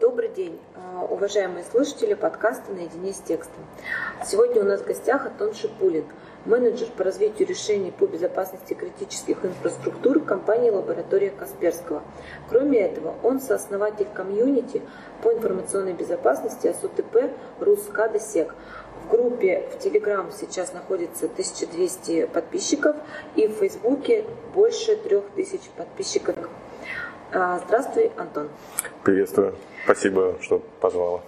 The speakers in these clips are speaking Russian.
Добрый день, уважаемые слушатели подкаста «Наедине с текстом». Сегодня у нас в гостях Антон Шипулин, менеджер по развитию решений по безопасности критических инфраструктур компании «Лаборатория Касперского». Кроме этого, он сооснователь комьюнити по информационной безопасности АСУТП «Рускадосек», в группе в Telegram сейчас находится 1200 подписчиков и в Фейсбуке больше 3000 подписчиков. А, здравствуй, Антон. Приветствую. Спасибо, что позвала.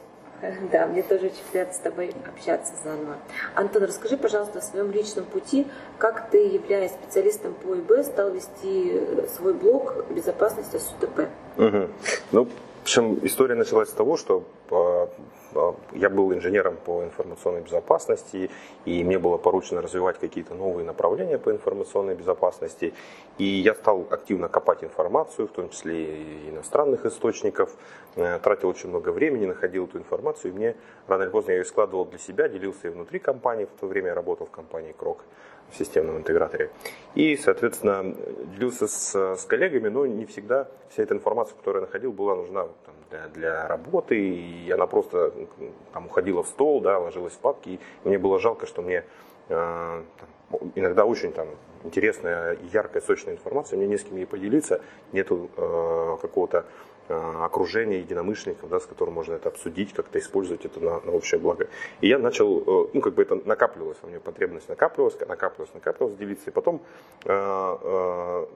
Да, мне тоже очень приятно с тобой общаться заново. Антон, расскажи, пожалуйста, о своем личном пути, как ты, являясь специалистом по ИБ, стал вести свой блог «Безопасность СУТП». Угу. Ну, в общем, история началась с того, что а, я был инженером по информационной безопасности, и мне было поручено развивать какие-то новые направления по информационной безопасности. И я стал активно копать информацию, в том числе и иностранных источников, э, тратил очень много времени, находил эту информацию, и мне рано или поздно я ее складывал для себя, делился и внутри компании, в то время я работал в компании Крок в системном интеграторе. И, соответственно, делился с, с коллегами, но не всегда вся эта информация, которую я находил, была нужна там, для, для работы, и она просто там, уходила в стол, да, ложилась в папки, и мне было жалко, что мне э, иногда очень там, интересная, яркая, сочная информация, мне не с кем ей поделиться, нету э, какого-то э, окружения единомышленников, да, с которым можно это обсудить, как-то использовать это на, на общее благо. И я начал, э, ну, как бы это накапливалось, у меня потребность накапливалась, накапливалась, накапливалась, делиться. И потом э,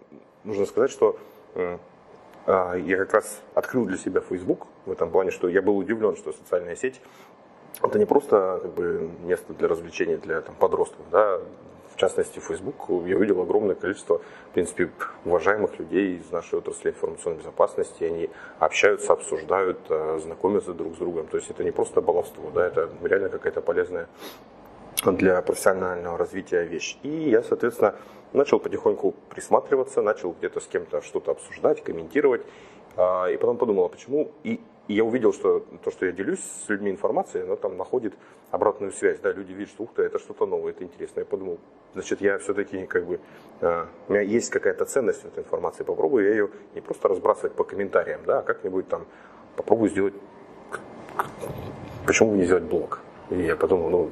нужно сказать, что я как раз открыл для себя Facebook в этом плане, что я был удивлен, что социальная сеть это не просто как бы, место для развлечений для там, подростков, да, в частности, Facebook, я увидел огромное количество, в принципе, уважаемых людей из нашей отрасли информационной безопасности. Они общаются, обсуждают, э, знакомятся друг с другом. То есть это не просто баловство, да, это реально какая-то полезная для профессионального развития вещь. И я, соответственно, начал потихоньку присматриваться, начал где-то с кем-то что-то обсуждать, комментировать. А, и потом подумал, а почему... И я увидел, что то, что я делюсь с людьми информацией, оно там находит обратную связь. Да, люди видят, что ух ты, это что-то новое, это интересно. Я подумал, значит, я все-таки как бы... А, у меня есть какая-то ценность в этой информации, попробую я ее не просто разбрасывать по комментариям, да, а как-нибудь там попробую сделать... Почему бы не сделать блог? И я подумал, ну,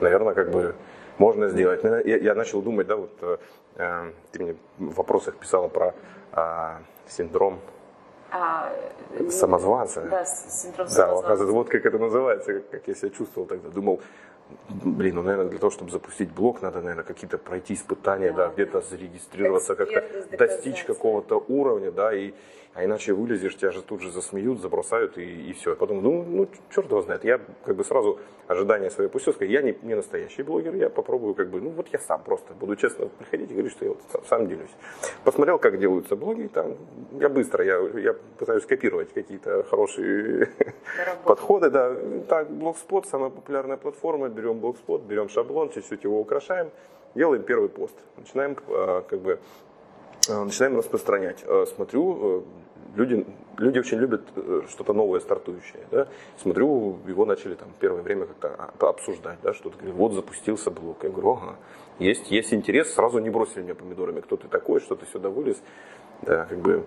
наверное, как бы можно сделать. Я, я начал думать, да, вот э, э, ты мне в вопросах писала про э, синдром а, самозванца. Да, синдром самозванца. Да, вот как это называется, как я себя чувствовал тогда. Думал, блин, ну, наверное, для того, чтобы запустить блог, надо, наверное, какие-то пройти испытания, да, да где-то зарегистрироваться, как-то достичь какого-то уровня, да, и а иначе вылезешь, тебя же тут же засмеют, забросают и, и все. Потом, ну, ну, черт его знает, я как бы сразу ожидания свои пустил, сказать, я не, не настоящий блогер, я попробую как бы, ну вот я сам просто буду честно приходить и говорить, что я вот сам, сам делюсь. Посмотрел, как делаются блоги, там, я быстро, я, я пытаюсь копировать какие-то хорошие подходы, да. Так, Blogspot, самая популярная платформа, берем Blogspot, берем шаблон, чуть-чуть его украшаем, делаем первый пост. Начинаем а, как бы а, начинаем распространять. А, смотрю, люди, люди очень любят э, что-то новое, стартующее. Да? Смотрю, его начали там первое время как-то обсуждать, да, что-то. Говорю, вот запустился блог. Я говорю, ага, есть, есть интерес, сразу не бросили меня помидорами, кто ты такой, что ты сюда вылез. Да, как бы,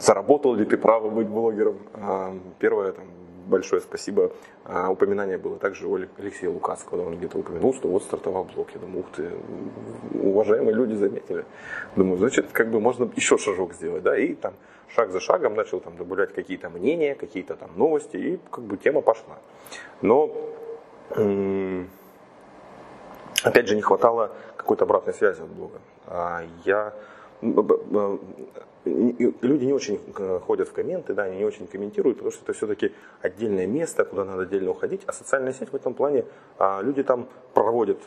заработал ли ты право быть блогером. А, первое, там, большое спасибо. А, упоминание было также у Алексея Лукасского, он где-то упомянул, что вот стартовал блог. Я думаю, ух ты, уважаемые люди заметили. Думаю, значит, как бы можно еще шажок сделать, да, и там шаг за шагом начал там добавлять какие-то мнения, какие-то там новости, и как бы тема пошла. Но опять же не хватало какой-то обратной связи от блога. А я люди не очень э, ходят в комменты, да, они не очень комментируют, потому что это все-таки отдельное место, куда надо отдельно уходить. А социальная сеть в этом плане, а, люди там проводят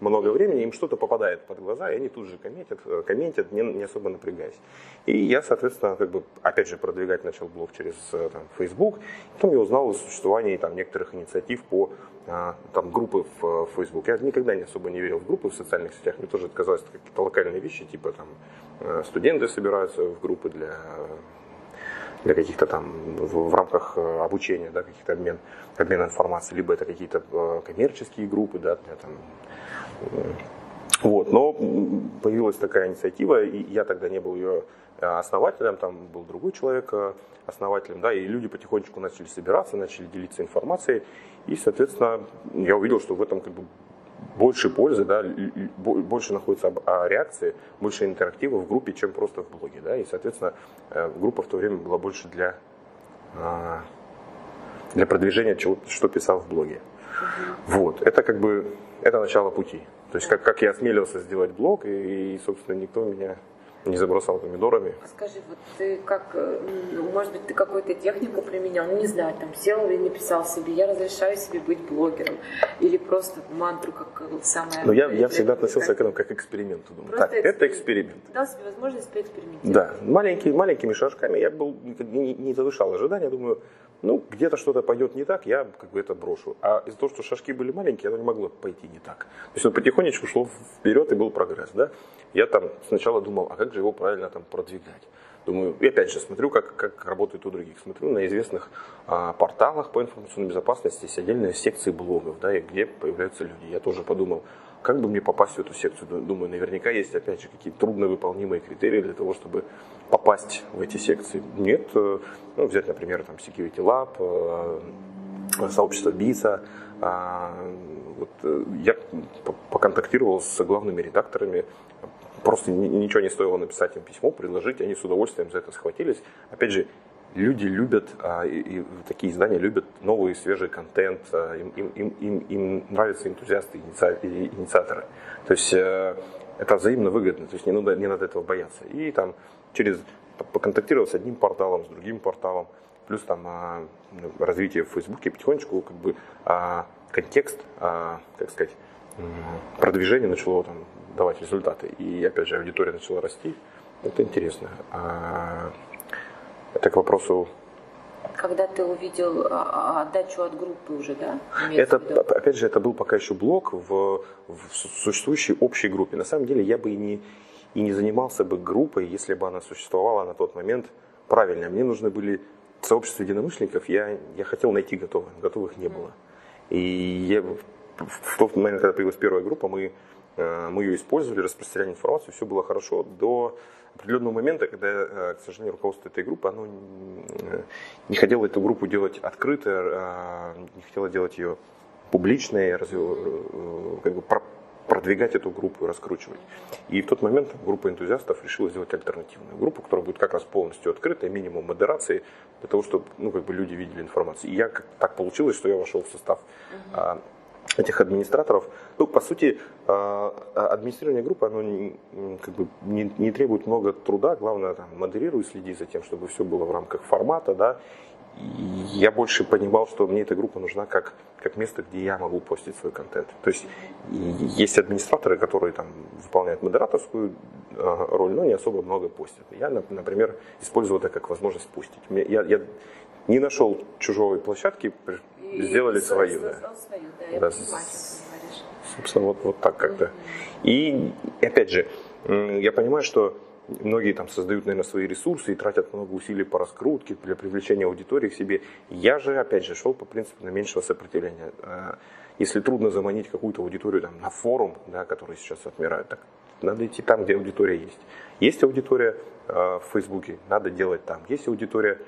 много времени, им что-то попадает под глаза, и они тут же комментят, э, комментят не, не особо напрягаясь. И я, соответственно, как бы, опять же, продвигать начал блог через э, там, Facebook. Потом я узнал о существовании там, некоторых инициатив по а, там, группы в Facebook. Я никогда не особо не верил в группы в социальных сетях. Мне тоже это казалось какие-то локальные вещи, типа там э, студенты собираются в группы для для каких-то там в, в рамках обучения, да, каких-то обмен, обмен информацией, либо это какие-то коммерческие группы, да, для там Вот, но появилась такая инициатива, и я тогда не был ее э, основателем, там был другой человек э, основателем, да, и люди потихонечку начали собираться, начали делиться информацией, и, соответственно, я увидел, что в этом как бы больше пользы, да, больше находится реакции, больше интерактива в группе, чем просто в блоге, да, и, соответственно, э, группа в то время была больше для, для продвижения чего, что писал в блоге. Вот, это как бы, это начало пути. То есть как, как я осмелился сделать блог, и, и, собственно, никто меня не забросал помидорами. Скажи, вот ты как, может быть, ты какую-то технику применял, ну, не знаю, там сел и написал себе, я разрешаю себе быть блогером, или просто мантру как самое... Ну, я, я всегда относился к этому как к эксперименту. Думаю, просто так, эксперимент. это эксперимент. Ты дал себе возможность поэкспериментировать. Да, маленький, маленькими шажками. Я был, не, не завышал ожидания, думаю, ну, где-то что-то пойдет не так, я как бы это брошу. А из-за того, что шажки были маленькие, оно не могло пойти не так. То есть он потихонечку шло вперед и был прогресс, да. Я там сначала думал, а как же его правильно там продвигать? Думаю, и опять же смотрю, как, как работает у других. Смотрю на известных а, порталах по информационной безопасности есть отдельные секции блогов, да, и где появляются люди. Я тоже подумал, как бы мне попасть в эту секцию? Думаю, наверняка есть, опять же, какие-то трудновыполнимые критерии для того, чтобы попасть в эти секции. Нет, э, ну, взять, например, там Security Lab, э, сообщество БИСа. А, вот, э, я поконтактировал с главными редакторами, просто ничего не стоило написать им письмо, предложить, они с удовольствием за это схватились. Опять же, люди любят, а, и, такие издания любят новый свежий контент, а, им, им, им, им нравятся энтузиасты и инициаторы. То есть э, это взаимно выгодно, то есть не надо, не надо этого бояться. И там через поконтактировать с одним порталом, с другим порталом, плюс там а, развитие в Фейсбуке потихонечку как бы контекст, как сказать, продвижение начало там давать результаты. И опять же аудитория начала расти. Это интересно. Это к вопросу когда ты увидел а, а, отдачу от группы уже, да? Это, опять же, это был пока еще блок в, в существующей общей группе. На самом деле я бы и не, и не занимался бы группой, если бы она существовала на тот момент правильно. Мне нужны были сообщества единомышленников, я, я хотел найти готовых, готовых не было. И я, в тот момент, когда появилась первая группа, мы, мы ее использовали, распространяли информацию, все было хорошо до определенного момента, когда, э, к сожалению, руководство этой группы, оно не хотело эту группу делать открыто, а, не хотело делать ее публичной, э, как бы продвигать эту группу и раскручивать. И в тот момент группа энтузиастов решила сделать альтернативную группу, которая будет как раз полностью открытая, минимум модерации, для того, чтобы ну, как бы люди видели информацию. И я как так получилось, что я вошел в состав uh-huh этих администраторов. Ну, по сути, а, администрирование группы, оно как бы не, не требует много труда, главное, там, модерируй, следи за тем, чтобы все было в рамках формата, да. И я больше понимал, что мне эта группа нужна как, как место, где я могу постить свой контент. То есть есть администраторы, которые там выполняют модераторскую а, роль, но не особо много постят. Я, например, использую это как возможность постить. Я, я не нашел чужой площадки, сделали свою. Да. свою, да, да. Собственно, вот, вот так как-то. И опять же, я понимаю, что многие там создают, наверное, свои ресурсы и тратят много усилий по раскрутке для привлечения аудитории к себе. Я же, опять же, шел по принципу наименьшего сопротивления. А, если трудно заманить какую-то аудиторию там, на форум, да, который сейчас отмирает, так надо идти там, где аудитория есть. Есть аудитория э, в Фейсбуке, надо делать там. Есть аудитория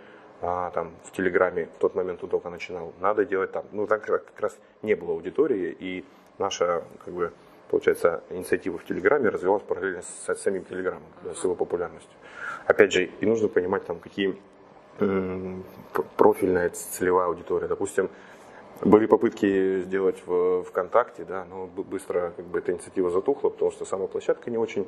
а, там, в Телеграме, в тот момент только начинал, надо делать там. Ну, так как раз не было аудитории, и наша, как бы, получается, инициатива в Телеграме развивалась параллельно с, с самим Телеграмом, с его популярностью. Опять же, и нужно понимать, там, какие профильная целевая аудитория. Допустим, были попытки сделать в ВКонтакте, да, но быстро как бы эта инициатива затухла, потому что сама площадка не очень,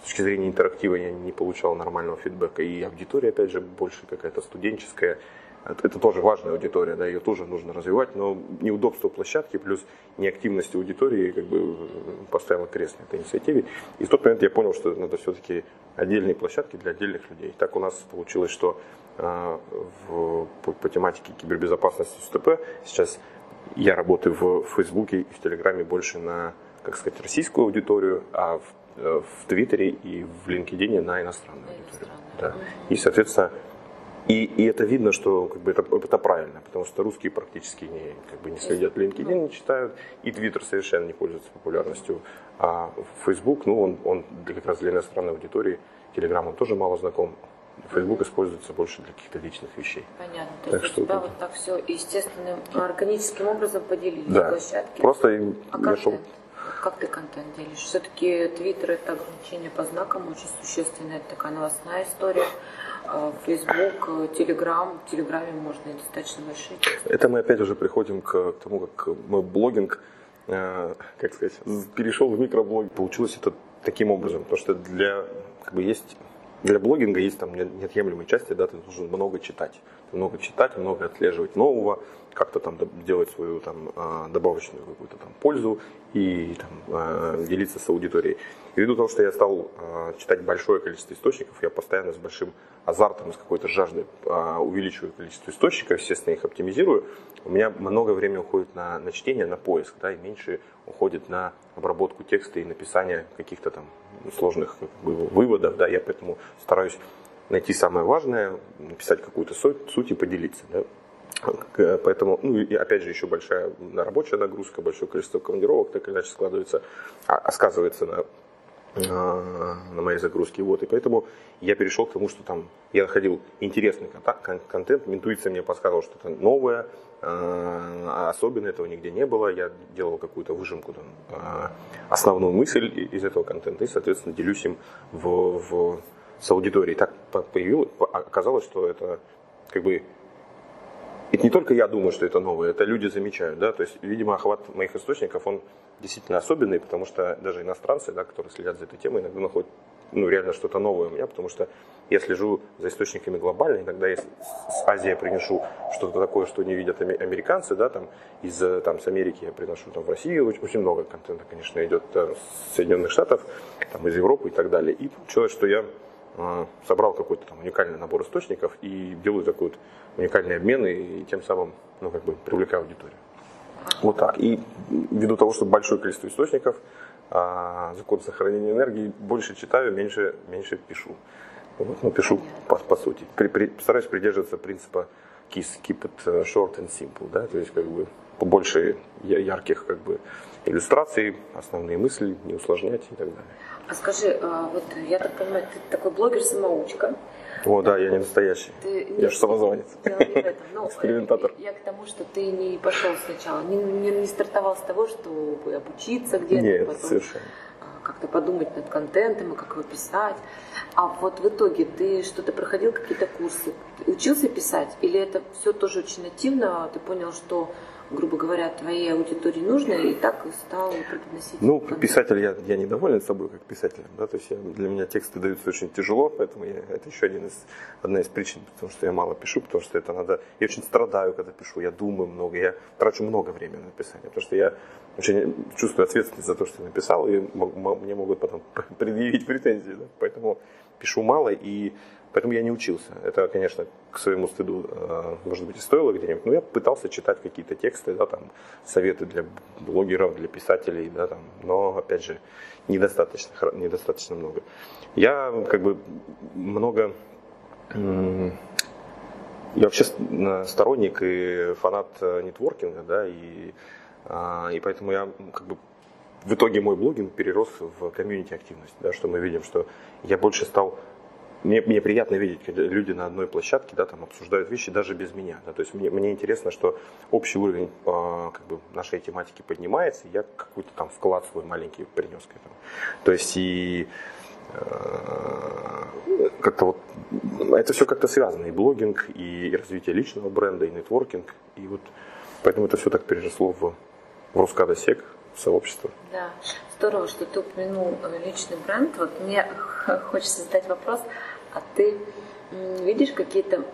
с точки зрения интерактива, я не получал нормального фидбэка. И аудитория, опять же, больше какая-то студенческая. Это тоже важная аудитория, да, ее тоже нужно развивать, но неудобство площадки плюс неактивность аудитории как бы поставила крест на этой инициативе. И в тот момент я понял, что надо все-таки отдельные площадки для отдельных людей. Так у нас получилось, что э, в, по, по тематике кибербезопасности СТП сейчас я работаю в Фейсбуке и в Телеграме больше на, как сказать, российскую аудиторию, а в, в Твиттере и в LinkedIn на иностранную аудиторию. Да. И, соответственно, и, и это видно, что как бы, это, это правильно, потому что русские практически не, как бы, не следят LinkedIn, не читают, и Twitter совершенно не пользуется популярностью. А Facebook, ну, он, он как раз для иностранной аудитории, Telegram он тоже мало знаком. Facebook используется больше для каких-то личных вещей. Понятно. То так есть что у тебя вот так все естественным, органическим образом поделили да. площадки. Просто а я шел... Как ты контент делишь? Все-таки Твиттер это ограничение по знакам очень существенная, такая новостная история. Facebook, Telegram. В Телеграме можно достаточно большие. Это мы опять уже приходим к тому, как мой блогинг, э, как сказать, перешел в микроблог. Получилось это таким образом, потому что для, как бы есть для блогинга есть там неотъемлемые части, да, ты должен много читать. Много читать, много отслеживать нового, как-то там делать свою там а, добавочную какую-то там пользу и там, а, делиться с аудиторией. И ввиду того, что я стал а, читать большое количество источников, я постоянно с большим азартом, с какой-то жаждой увеличиваю количество источников, естественно, их оптимизирую. У меня много времени уходит на, на чтение, на поиск, да, и меньше уходит на обработку текста и написание каких-то там сложных выводов. Да, я поэтому стараюсь найти самое важное, написать какую-то суть, суть и поделиться. Да. Поэтому, ну и опять же, еще большая рабочая нагрузка, большое количество командировок так или иначе складывается, а, а сказывается на, на моей загрузке. Вот, и поэтому я перешел к тому, что там я находил интересный контент, интуиция мне подсказывала, что это новое, а особенно этого нигде не было. Я делал какую-то выжимку, там, а, основную мысль из этого контента и, соответственно, делюсь им в, в, с аудиторией. Так появилось, оказалось, что это как бы это не только я думаю, что это новое, это люди замечают, да, то есть, видимо, охват моих источников, он действительно особенный, потому что даже иностранцы, да, которые следят за этой темой, иногда находят, ну, реально что-то новое у меня, потому что я слежу за источниками глобально, иногда я с Азии приношу что-то такое, что не видят американцы, да, там, из, там, с Америки я приношу, там, в Россию очень, много контента, конечно, идет там, с Соединенных Штатов, там, из Европы и так далее, и получилось, что я э, собрал какой-то там уникальный набор источников и делаю такой вот уникальный обмен и тем самым ну, как бы привлекаю аудиторию. Вот так. И ввиду того, что большое количество источников, а, закон сохранения энергии, больше читаю, меньше, меньше пишу. Вот, ну, пишу по, по сути. При, при, стараюсь придерживаться принципа keep, keep it э, short and simple, да, то есть как бы побольше ярких как бы иллюстраций, основные мысли, не усложнять и так далее. А скажи, а, вот я так понимаю, ты такой блогер-самоучка, о, да, я не настоящий. Ты, я же самозванец. Ну, Экспериментатор. Я к тому, что ты не пошел сначала, не, не, не стартовал с того, чтобы обучиться где-то, Нет, потом совершенно. как-то подумать над контентом и как его писать. А вот в итоге ты что-то проходил, какие-то курсы, учился писать? Или это все тоже очень нативно, ты понял, что грубо говоря, твоей аудитории нужно, и так стал преподносить? Ну, писатель, я, я недоволен собой как писателем, да, то есть я, для меня тексты даются очень тяжело, поэтому я, это еще один из, одна из причин, потому что я мало пишу, потому что это надо, я очень страдаю, когда пишу, я думаю много, я трачу много времени на написание, потому что я очень чувствую ответственность за то, что я написал, и мне могут потом предъявить претензии, да, поэтому пишу мало, и Поэтому я не учился. Это, конечно, к своему стыду, э, может быть, и стоило где-нибудь, но я пытался читать какие-то тексты, да, там, советы для блогеров, для писателей, да, там, но, опять же, недостаточно, недостаточно много. Я, как бы, много... Я вообще сторонник и фанат э, нетворкинга, да, и, а, и поэтому я, как бы, в итоге мой блогинг перерос в комьюнити активность, да, что мы видим, что я больше стал мне, мне приятно видеть, когда люди на одной площадке да, там, обсуждают вещи даже без меня. Да, то есть мне, мне интересно, что общий уровень э, как бы, нашей тематики поднимается, и я какой-то там вклад свой маленький принес к этому. То есть и э, как-то вот это все как-то связано, и блогинг, и развитие личного бренда, и нетворкинг, и вот поэтому это все так переросло в, в Рускадосек, в сообщество. Да, здорово, что ты упомянул э, личный бренд. Вот мне хочется задать вопрос, а ты видишь какие-то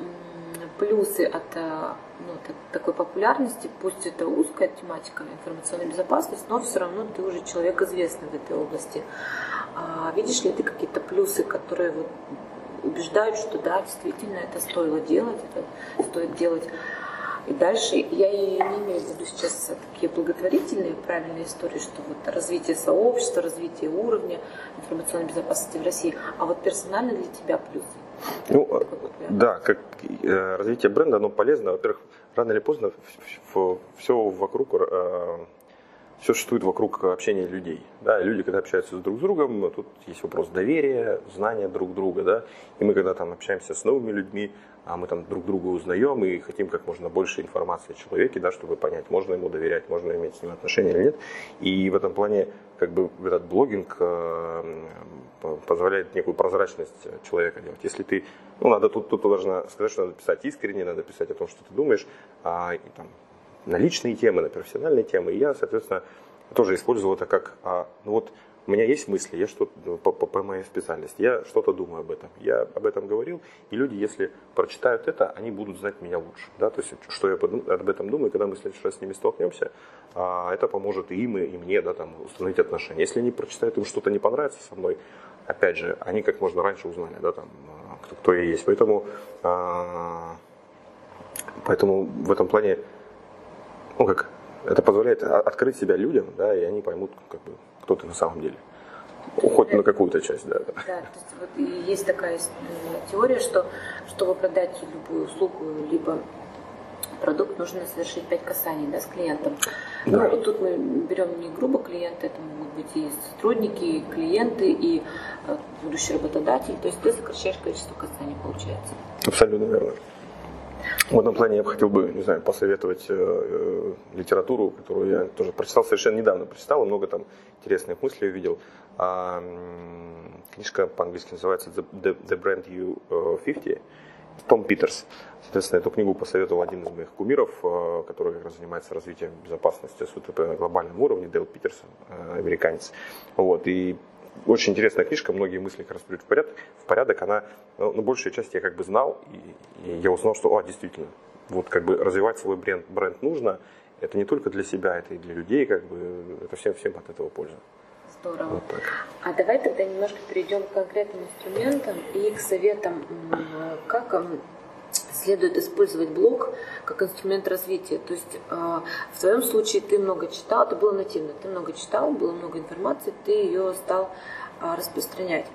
плюсы от, э, ну, такой популярности, пусть это узкая тематика информационной безопасности, но все равно ты уже человек известный в этой области. А видишь ли ты какие-то плюсы, которые вот убеждают, что да, действительно это стоило делать, это стоит делать и дальше я и не имею в виду сейчас такие благотворительные правильные истории, что вот развитие сообщества, развитие уровня информационной безопасности в России, а вот персонально для тебя плюсы. Ну, да, как э, развитие бренда, оно полезно. Во-первых, рано или поздно все вокруг э, все существует вокруг общения людей. Да, люди, когда общаются друг с другом, тут есть вопрос доверия, знания друг друга, да, и мы, когда там общаемся с новыми людьми, а мы там друг друга узнаем и хотим как можно больше информации о человеке, да, чтобы понять, можно ему доверять, можно иметь с ним отношения или нет. И в этом плане как бы этот блогинг э, позволяет некую прозрачность человека делать. Если ты, ну, надо тут, тут должна сказать, что надо писать искренне, надо писать о том, что ты думаешь, а, и, там, на личные темы, на профессиональные темы. И я, соответственно, тоже использовал это как, а, ну вот у меня есть мысли, я что ну, по, по, по моей специальности, я что-то думаю об этом. Я об этом говорил, и люди, если прочитают это, они будут знать меня лучше. Да? То есть, что я об этом думаю, когда мы в следующий раз с ними столкнемся, а, это поможет и им, и мне да, там, установить отношения. Если они прочитают, им что-то не понравится со мной, опять же, они как можно раньше узнали, да, там, кто, кто я есть. Поэтому, а, поэтому в этом плане ну как, это позволяет открыть себя людям, да, и они поймут, как бы, кто ты на самом деле. Хоть на какую-то часть, да. Да, то есть вот есть такая э, теория, что чтобы продать любую услугу, либо продукт, нужно совершить пять касаний да, с клиентом. Да. Ну, тут мы берем не грубо клиенты, это могут быть и сотрудники, и клиенты, и э, будущий работодатель. То есть ты сокращаешь количество касаний, получается. Абсолютно верно. В этом плане я бы хотел бы, не знаю, посоветовать э, э, литературу, которую я тоже прочитал совершенно недавно, прочитал, много там интересных мыслей увидел. А, книжка по-английски называется The, The, The Brand You 50, э, Том Питерс. Соответственно, эту книгу посоветовал один из моих кумиров, который как раз занимается развитием безопасности СУТП на глобальном уровне, Дейл Питерсон, э, американец. Вот, и очень интересная книжка, многие мысли как раз в порядок. В порядок она, ну, ну, большая часть я как бы знал, и, и я узнал, что, а, действительно, вот как бы развивать свой бренд, бренд нужно. Это не только для себя, это и для людей, как бы, это всем, всем от этого польза. Здорово. Вот так. А давай тогда немножко перейдем к конкретным инструментам и к советам, как следует использовать блог как инструмент развития. То есть э, в твоем случае ты много читал, это было нативно, ты много читал, было много информации, ты ее стал э, распространять.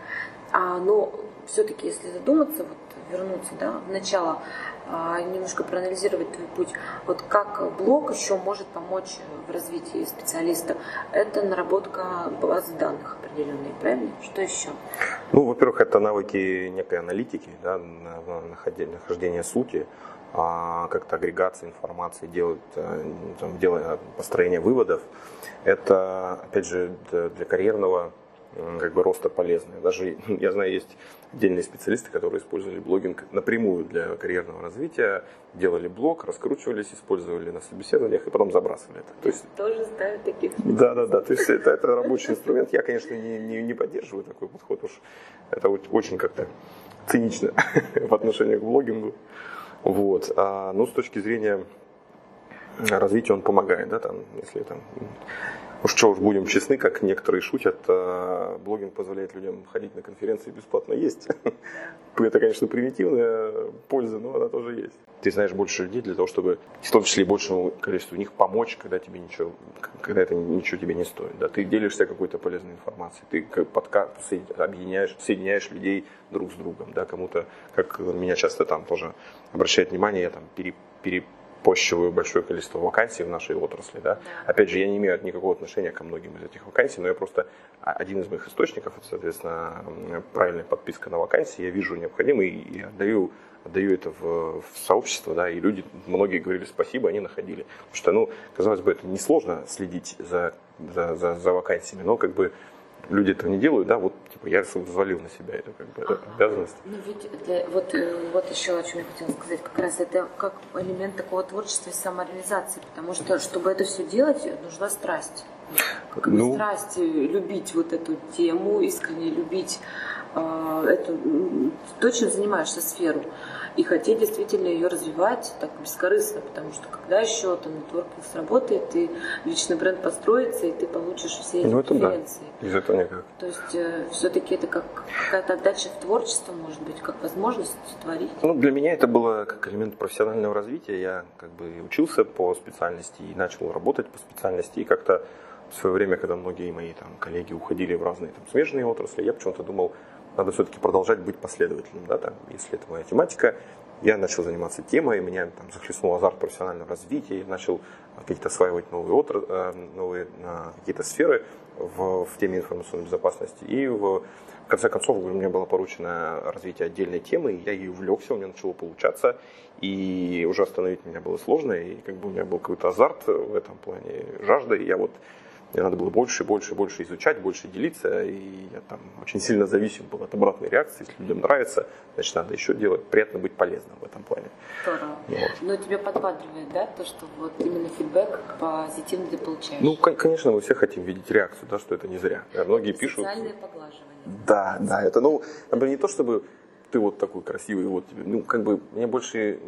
А, но все-таки, если задуматься, вот вернуться да, в начало, а, немножко проанализировать твой путь. Вот как блог еще может помочь в развитии специалиста? Это наработка базы данных определенной, правильно? Что еще? Ну, во-первых, это навыки некой аналитики, да, нахождение сути, а, как-то агрегация информации, делать, э, там, делая построение выводов. Это, опять же, для карьерного как бы роста полезные. Даже, я знаю, есть отдельные специалисты, которые использовали блогинг напрямую для карьерного развития, делали блог, раскручивались, использовали на собеседованиях и потом забрасывали это. То есть, Тоже знаю таких. Да, да, да. То есть это, это рабочий инструмент. Я, конечно, не, не, не поддерживаю такой подход, уж это очень как-то цинично в отношении к блогингу. Вот. А, ну, с точки зрения развития он помогает, да, там, если там Уж что уж будем честны, как некоторые шутят, э, блогинг позволяет людям ходить на конференции бесплатно есть. Это, конечно, примитивная польза, но она тоже есть. Ты знаешь больше людей для того, чтобы, в том числе большему количеству них, помочь, когда тебе ничего, когда это ничего тебе не стоит. Да? Ты делишься какой-то полезной информацией, ты подка объединяешь, соединяешь людей друг с другом. Да? Кому-то, как меня часто там тоже обращает внимание, я там пере, пере пощиваю большое количество вакансий в нашей отрасли. Да? Опять же, я не имею никакого отношения ко многим из этих вакансий, но я просто один из моих источников, это, соответственно, правильная подписка на вакансии, я вижу необходимый и отдаю отдаю это в, в сообщество, да, и люди, многие говорили спасибо, они находили. Потому что, ну, казалось бы, это несложно следить за, за, за, за вакансиями, но как бы люди этого не делают, да, вот я взвалил на себя эту как бы ага. обязанность. Ну ведь для, вот, э, вот еще о чем я хотела сказать, как раз это как элемент такого творчества и самореализации, потому что чтобы это все делать, нужна страсть. Как ну, страсть любить вот эту тему, искренне любить э, эту, то, чем занимаешься сферу и хотеть действительно ее развивать так бескорыстно, потому что когда еще там нетворкинг сработает, и личный бренд построится, и ты получишь все эти ну, это преференции. Да. Из этого никак. То есть э, все-таки это как какая-то отдача в творчество, может быть, как возможность творить. Ну, для меня это было как элемент профессионального развития. Я как бы учился по специальности и начал работать по специальности, и как-то в свое время, когда многие мои там, коллеги уходили в разные там, смежные отрасли, я почему-то думал, надо все-таки продолжать быть последовательным. Да, там, если это моя тематика, я начал заниматься темой, меня там захлестнул азарт профессионального развития, начал какие-то осваивать новые, отр... Э, новые какие-то сферы в, в теме информационной безопасности. И в, в конце концов у меня было поручено развитие отдельной темы, я ей увлекся, у меня начало получаться, и уже остановить меня было сложно, и как бы у меня был какой-то азарт в этом плане, жажда, и я вот мне надо было больше, больше, больше изучать, больше делиться. И я там очень сильно зависим был от обратной реакции. Если людям нравится, значит, надо еще делать. Приятно быть полезным в этом плане. Здорово. Вот. Но тебя подбадривает, да, то, что вот именно фидбэк позитивный ты получаешь? Ну, конечно, мы все хотим видеть реакцию, да, что это не зря. Многие Социальное пишут... Социальное поглаживание. Да, да, это, ну, например, не то, чтобы ты вот такой красивый, вот тебе, ну, как бы, мне больше,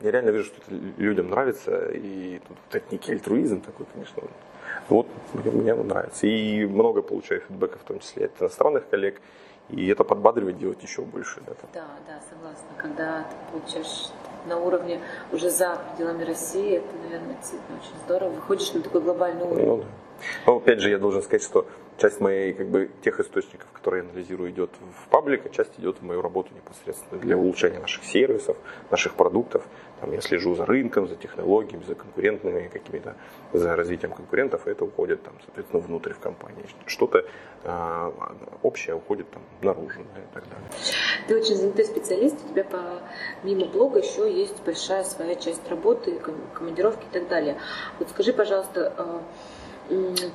я реально вижу, что это людям нравится, и тут вот это некий альтруизм такой, конечно, вот мне нравится. И много получаю фидбэка, в том числе от иностранных коллег. И это подбадривает делать еще больше. Да, да, да согласна. Когда ты получаешь на уровне уже за пределами России, это, наверное, действительно очень здорово. Выходишь на такой глобальный уровень. Ну, да. Но опять же, я должен сказать, что часть моей, как бы, тех источников, которые я анализирую, идет в паблик, а часть идет в мою работу непосредственно для улучшения наших сервисов, наших продуктов. Там я слежу за рынком, за технологиями, за конкурентными какими-то, за развитием конкурентов, и это уходит, там, соответственно, внутрь в компании. Что-то э, общее уходит там наружу да, и так далее. Ты очень занятой специалист, у тебя помимо блога еще есть большая своя часть работы, командировки и так далее. Вот скажи, пожалуйста, э,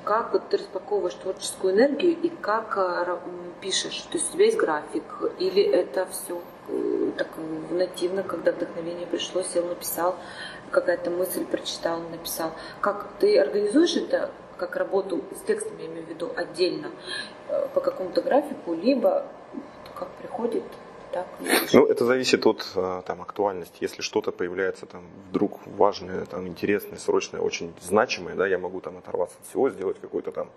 как вот ты распаковываешь творческую энергию и как а, пишешь? То есть у тебя есть график или это все э, так нативно, когда вдохновение пришло, сел, написал, какая-то мысль прочитал, написал. Как ты организуешь это как работу с текстом, я имею в виду, отдельно э, по какому-то графику, либо как приходит так? Ну, это зависит от а, там, актуальности. Если что-то появляется там вдруг важное, там, интересное, срочное, очень значимое, да, я могу там оторваться от всего, сделать какой-то там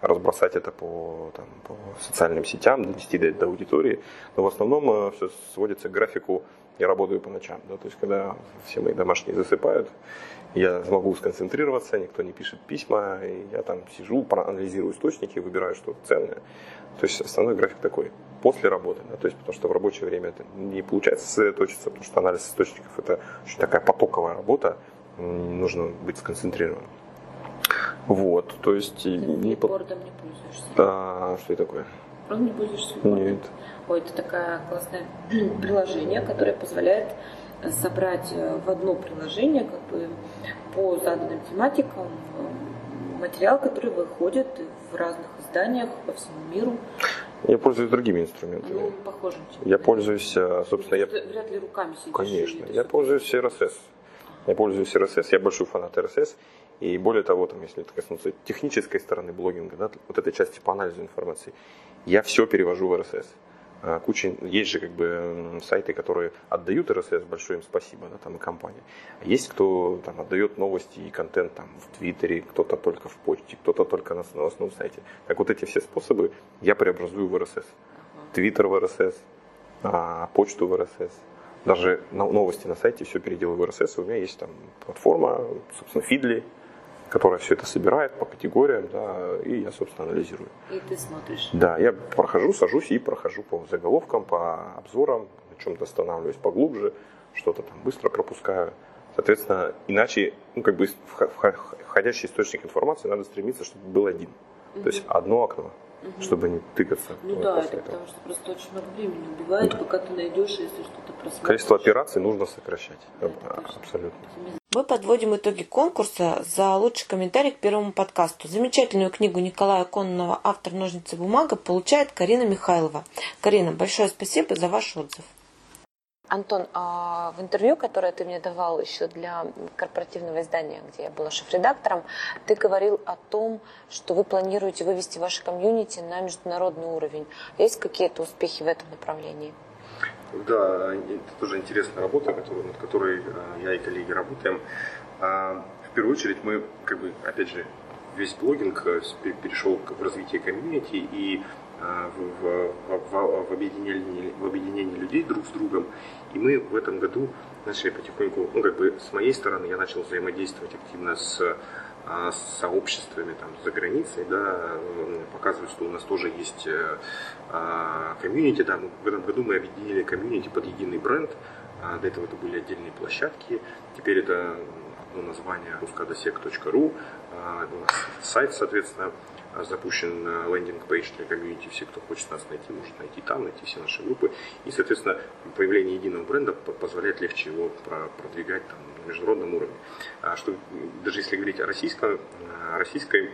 разбросать это по, там, по социальным сетям, донести до, до аудитории. Но в основном э, все сводится к графику я работаю по ночам. Да, то есть, когда все мои домашние засыпают, я могу сконцентрироваться, никто не пишет письма, и я там сижу, проанализирую источники, выбираю что-то ценное. То есть основной график такой, после работы, да, то есть потому что в рабочее время это не получается сосредоточиться, потому что анализ источников это очень такая потоковая работа, нужно быть сконцентрированным. Вот, то есть... Ты не... не пользуешься? А, что это такое? Правда не пользуешься? Нет. Это такое классное приложение, которое позволяет собрать э, в одно приложение как бы по заданным тематикам э, материал, который выходит в разных изданиях по всему миру. Я пользуюсь другими инструментами. Ну, похожим. Я пользуюсь, э, собственно, я... Вряд ли руками сидишь. Конечно. Я пользуюсь RSS. Я пользуюсь RSS, я большой фанат RSS. И более того, там, если это коснуться технической стороны блогинга, да, вот этой части по анализу информации, я все перевожу в RSS. А, куча, есть же как бы сайты, которые отдают RSS, большое им спасибо, да, там и компания. А есть кто там отдает новости и контент там в Твиттере, кто-то только в почте, кто-то только на новостном сайте. Так вот эти все способы я преобразую в RSS. Твиттер в RSS, а, почту в RSS. Даже новости на сайте все переделаю в RSS. У меня есть там платформа, собственно, Feedly, которая все это собирает по категориям, да, и я, собственно, анализирую. И ты смотришь. Да, я прохожу, сажусь и прохожу по заголовкам, по обзорам, на чем-то останавливаюсь поглубже, что-то там быстро пропускаю. Соответственно, иначе, ну, как бы входящий источник информации надо стремиться, чтобы был один. Угу. То есть одно окно, угу. чтобы не тыкаться. Ну да, это этого. потому что просто очень много времени убивает, ну, пока ты найдешь, если что-то просмотришь. Количество операций нужно сокращать. Да, Абсолютно. Мы подводим итоги конкурса за лучший комментарий к первому подкасту. Замечательную книгу Николая Кононова «Автор ножницы бумага» получает Карина Михайлова. Карина, большое спасибо за ваш отзыв. Антон, а в интервью, которое ты мне давал еще для корпоративного издания, где я была шеф-редактором, ты говорил о том, что вы планируете вывести ваше комьюнити на международный уровень. Есть какие-то успехи в этом направлении? Да, это тоже интересная работа, над которой э, я и коллеги работаем. А, в первую очередь мы, как бы, опять же, весь блогинг э, перешел в развитие комьюнити и э, в, в, в, в, объединении, в объединении людей друг с другом. И мы в этом году начали потихоньку, ну как бы с моей стороны, я начал взаимодействовать активно с а, с сообществами там, за границей, да, показывают, что у нас тоже есть э, а, комьюнити. Да, в этом году мы объединили комьюнити под единый бренд. А, до этого это были отдельные площадки. Теперь это одно название ruskadosek.ru. У нас сайт, соответственно, запущен landing page для комьюнити. Все, кто хочет нас найти, может найти там, найти все наши группы. И, соответственно, появление единого бренда позволяет легче его продвигать там, на международном уровне. А что, даже если говорить о российском, российской,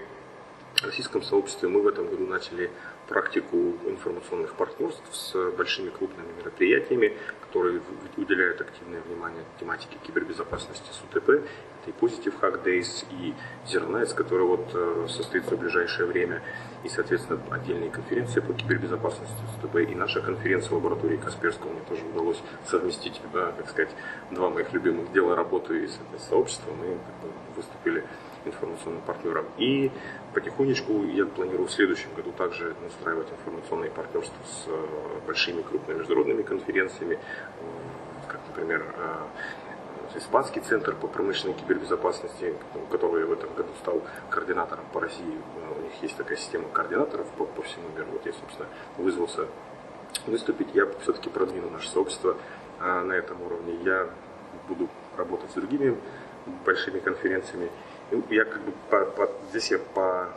российском сообществе, мы в этом году начали практику информационных партнерств с большими крупными мероприятиями, которые уделяют активное внимание тематике кибербезопасности с УТП. Это и Positive Hack Days, и Zero Nights, который вот э, состоится в ближайшее время, и, соответственно, отдельные конференции по кибербезопасности с УТП, и наша конференция в лаборатории Касперского. Мне тоже удалось совместить, да, так сказать, два моих любимых дела работы и сообщества. Мы выступили информационным партнером. И потихонечку я планирую в следующем году также настраивать информационные партнерства с э, большими крупными международными конференциями, как, например, э, Испанский центр по промышленной кибербезопасности, который в этом году стал координатором по России. У них есть такая система координаторов по, по всему миру. Вот я, собственно, вызвался выступить. Я все-таки продвину наше сообщество э, на этом уровне. Я буду работать с другими большими конференциями я как бы по, по, здесь я по,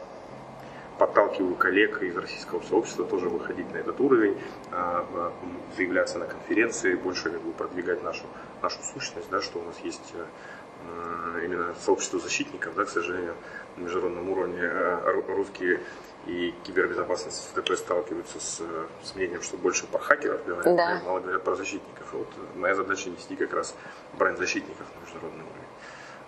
подталкиваю коллег из российского сообщества тоже выходить на этот уровень, а, а, заявляться на конференции, больше как бы продвигать нашу, нашу сущность, да, что у нас есть э, именно сообщество защитников, да, к сожалению, на международном уровне э, русские и кибербезопасность ФТП сталкиваются с, с мнением, что больше про хакеров говорят, да. мало говорят про защитников. И вот моя задача нести как раз бренд защитников на международном уровне.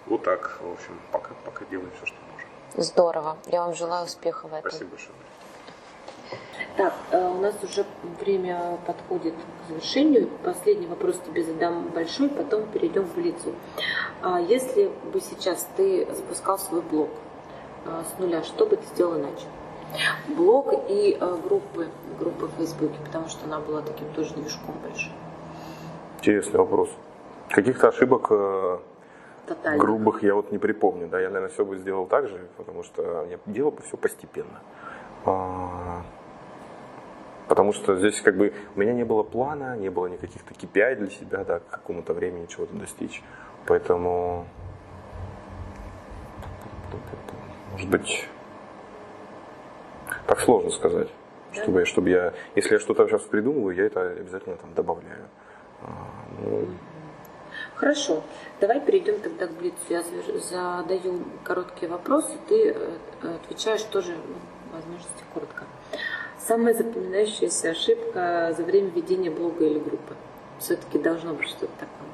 Вот так, в общем, пока, пока делаем все, что можем. Здорово. Я вам желаю успеха в этом. Спасибо большое. Так, э, у нас уже время подходит к завершению. Последний вопрос тебе задам большой, потом перейдем в лицу. А если бы сейчас ты запускал свой блог э, с нуля, что бы ты сделал иначе? Блог и э, группы, группы в Фейсбуке, потому что она была таким тоже движком большим. Интересный вопрос. Каких-то ошибок Тотально. Грубых я вот не припомню, да, я, наверное, все бы сделал так же, потому что я делал бы все постепенно. А, потому что здесь как бы у меня не было плана, не было никаких-то KPI для себя, да, к какому-то времени чего-то достичь. Поэтому, может быть, так сложно сказать. Да? Чтобы, чтобы я, если я что-то сейчас придумываю, я это обязательно там добавляю. А, ну, Хорошо, давай перейдем тогда к Блицу. Я задаю короткие вопросы, ты э, отвечаешь тоже, ну, возможности коротко. Самая запоминающаяся ошибка за время ведения блога или группы? Все-таки должно быть что-то такое.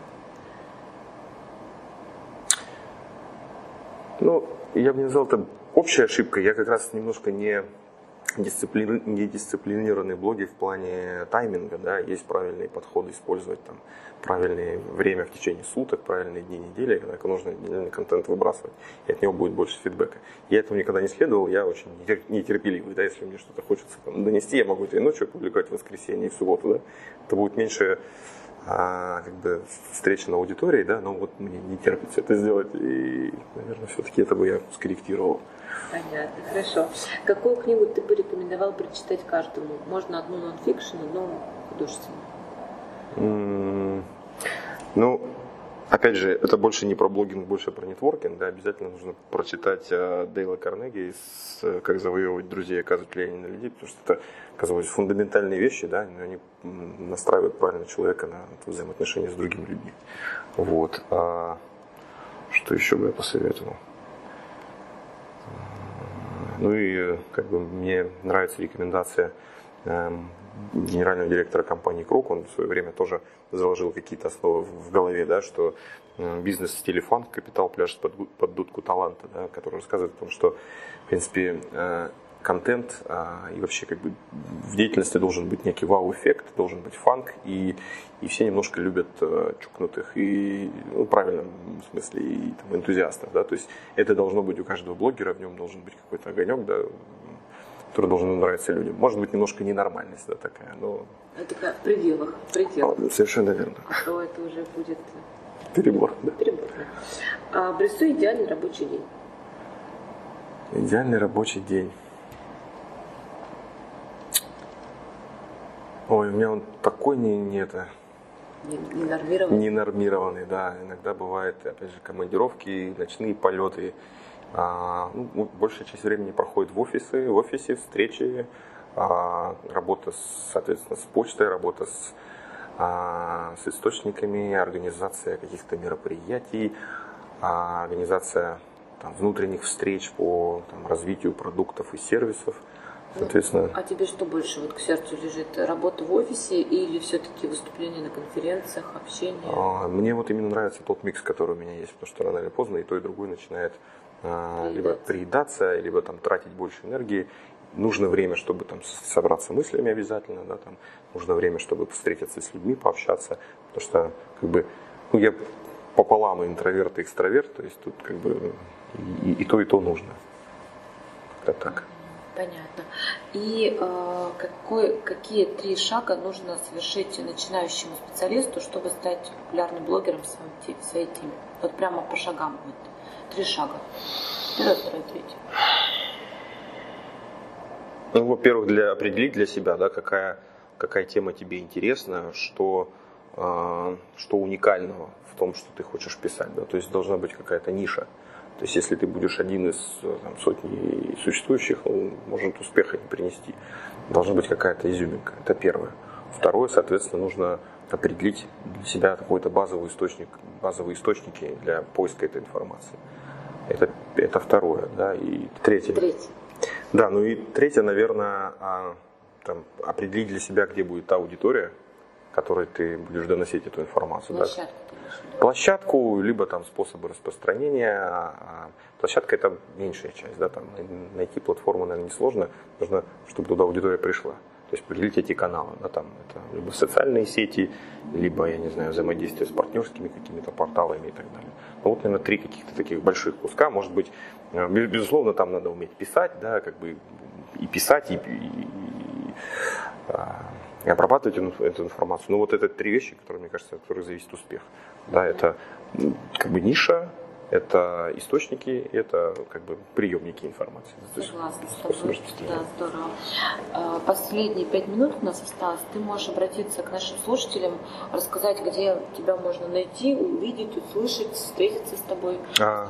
Ну, я бы не назвал это общей ошибкой. Я как раз немножко не недисциплинированные блоги в плане тайминга, да, есть правильные подходы использовать там правильное время в течение суток, правильные дни недели, когда нужно отдельный контент выбрасывать, и от него будет больше фидбэка. Я этому никогда не следовал, я очень нетерпеливый, да, если мне что-то хочется там, донести, я могу это и ночью публиковать в воскресенье и в субботу, да, это будет меньше а, как бы встреча на аудитории, да, но вот мне не терпится это сделать, и, наверное, все-таки это бы я скорректировал. Понятно, хорошо. Какую книгу ты бы рекомендовал прочитать каждому? Можно одну нон-фикшн, одну художественную. Mm, ну, опять же, это больше не про блогинг, больше про нетворкинг. Да, обязательно нужно прочитать э, Дейла Карнеги из э, «Как завоевывать друзей и оказывать влияние на людей», потому что это, оказывается, фундаментальные вещи, да, они настраивают правильно человека на взаимоотношения с другими людьми. Вот. А что еще бы я посоветовал? Ну и как бы мне нравится рекомендация эм, генерального директора компании Круг. Он в свое время тоже заложил какие-то основы в голове, да, что э, бизнес в капитал пляж под, под дудку таланта, да, который рассказывает о том, что, в принципе, э, контент а, и вообще как бы в деятельности должен быть некий вау-эффект, должен быть фанк, и, и все немножко любят а, чукнутых, и ну, в правильном смысле, и там, энтузиастов, да, то есть это должно быть у каждого блогера, в нем должен быть какой-то огонек, да, который должен нравиться людям. Может быть, немножко ненормальность, да, такая, но... Это как в пределах, в пределах. А, совершенно верно. А то это уже будет... Перебор, да. Перебор, да. А, обрисуй идеальный рабочий день. Идеальный рабочий день. Ой, у меня он такой не, не это, Не, не нормированный? ненормированный, да. Иногда бывает, опять же, командировки, ночные полеты. А, ну, большая часть времени проходит в офисе, в офисе встречи, а, работа, с, соответственно, с почтой, работа с, а, с источниками, организация каких-то мероприятий, организация там, внутренних встреч по там, развитию продуктов и сервисов. Соответственно, А тебе что больше вот к сердцу лежит? Работа в офисе или все-таки выступления на конференциях, общение? Мне вот именно нравится тот микс, который у меня есть, потому что рано или поздно и то, и другое начинает либо приедаться, либо там тратить больше энергии. Нужно время, чтобы там собраться мыслями обязательно, да, там нужно время, чтобы встретиться с людьми, пообщаться, потому что как бы ну, я пополам интроверт и экстраверт, то есть тут как бы и, и то, и то нужно. Как так. Понятно. И э, какой, какие три шага нужно совершить начинающему специалисту, чтобы стать популярным блогером в своем те- в своей теме? Вот прямо по шагам. Вот. Три шага. Первый, второй, третий. Ну, во-первых, для определить для себя, да, какая, какая тема тебе интересна, что, э, что уникального в том, что ты хочешь писать. Да? То есть должна быть какая-то ниша. То есть если ты будешь один из там, сотни существующих, он может успеха не принести. Должна быть какая-то изюминка. Это первое. Второе, соответственно, нужно определить для себя какой-то базовый источник, базовые источники для поиска этой информации. Это, это второе. Да? И третье. Третий. Да, ну и третье, наверное, а, там, определить для себя, где будет та аудитория, которой ты будешь доносить эту информацию. да. Площадку, виду? Площадку, либо там способы распространения. А Площадка это меньшая часть, да, там най- найти платформу, наверное, несложно. Нужно, чтобы туда аудитория пришла. То есть определить эти каналы, да, там это либо социальные сети, либо, я не знаю, взаимодействие с партнерскими какими-то порталами и так далее. Ну вот, наверное, три каких-то таких больших куска. Может быть, э, без- безусловно, там надо уметь писать, да, как бы и писать, и, и- и, и обрабатывать эту, эту информацию. Ну вот это три вещи, которые, мне кажется, от которых зависит успех. Да, это как бы ниша, это источники, это как бы приемники информации. Согласна с тобой. Да, здорово. А, Последние пять минут у нас осталось. Ты можешь обратиться к нашим слушателям, рассказать, где тебя можно найти, увидеть, услышать, встретиться с тобой, А.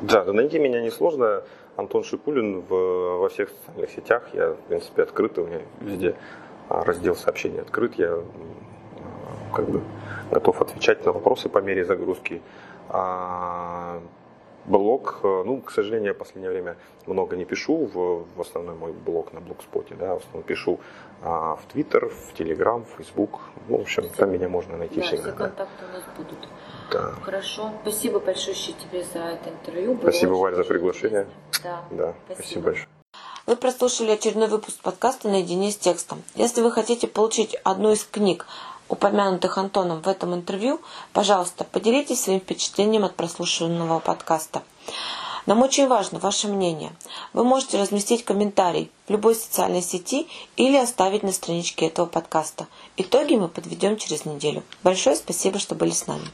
Да, да, найти меня несложно. Антон Шипулин в, во всех социальных сетях. Я, в принципе, открыт. У меня везде а, раздел сообщений открыт. Я как бы готов отвечать на вопросы по мере загрузки. А, блог, э, ну, к сожалению, я в последнее время много не пишу. В, в основной мой блог на блогспоте, да, в основном пишу а, в Твиттер, в Телеграм, в Фейсбук. Ну, в общем, там меня можно найти Да, всегда. все да. контакты у нас будут. Да. Хорошо. Спасибо большое тебе за это интервью. Было Спасибо, Валь, за приглашение. Да. Да, спасибо большое. Вы прослушали очередной выпуск подкаста «Наедине с текстом». Если вы хотите получить одну из книг, упомянутых Антоном в этом интервью, пожалуйста, поделитесь своим впечатлением от прослушиванного подкаста. Нам очень важно ваше мнение. Вы можете разместить комментарий в любой социальной сети или оставить на страничке этого подкаста. Итоги мы подведем через неделю. Большое спасибо, что были с нами.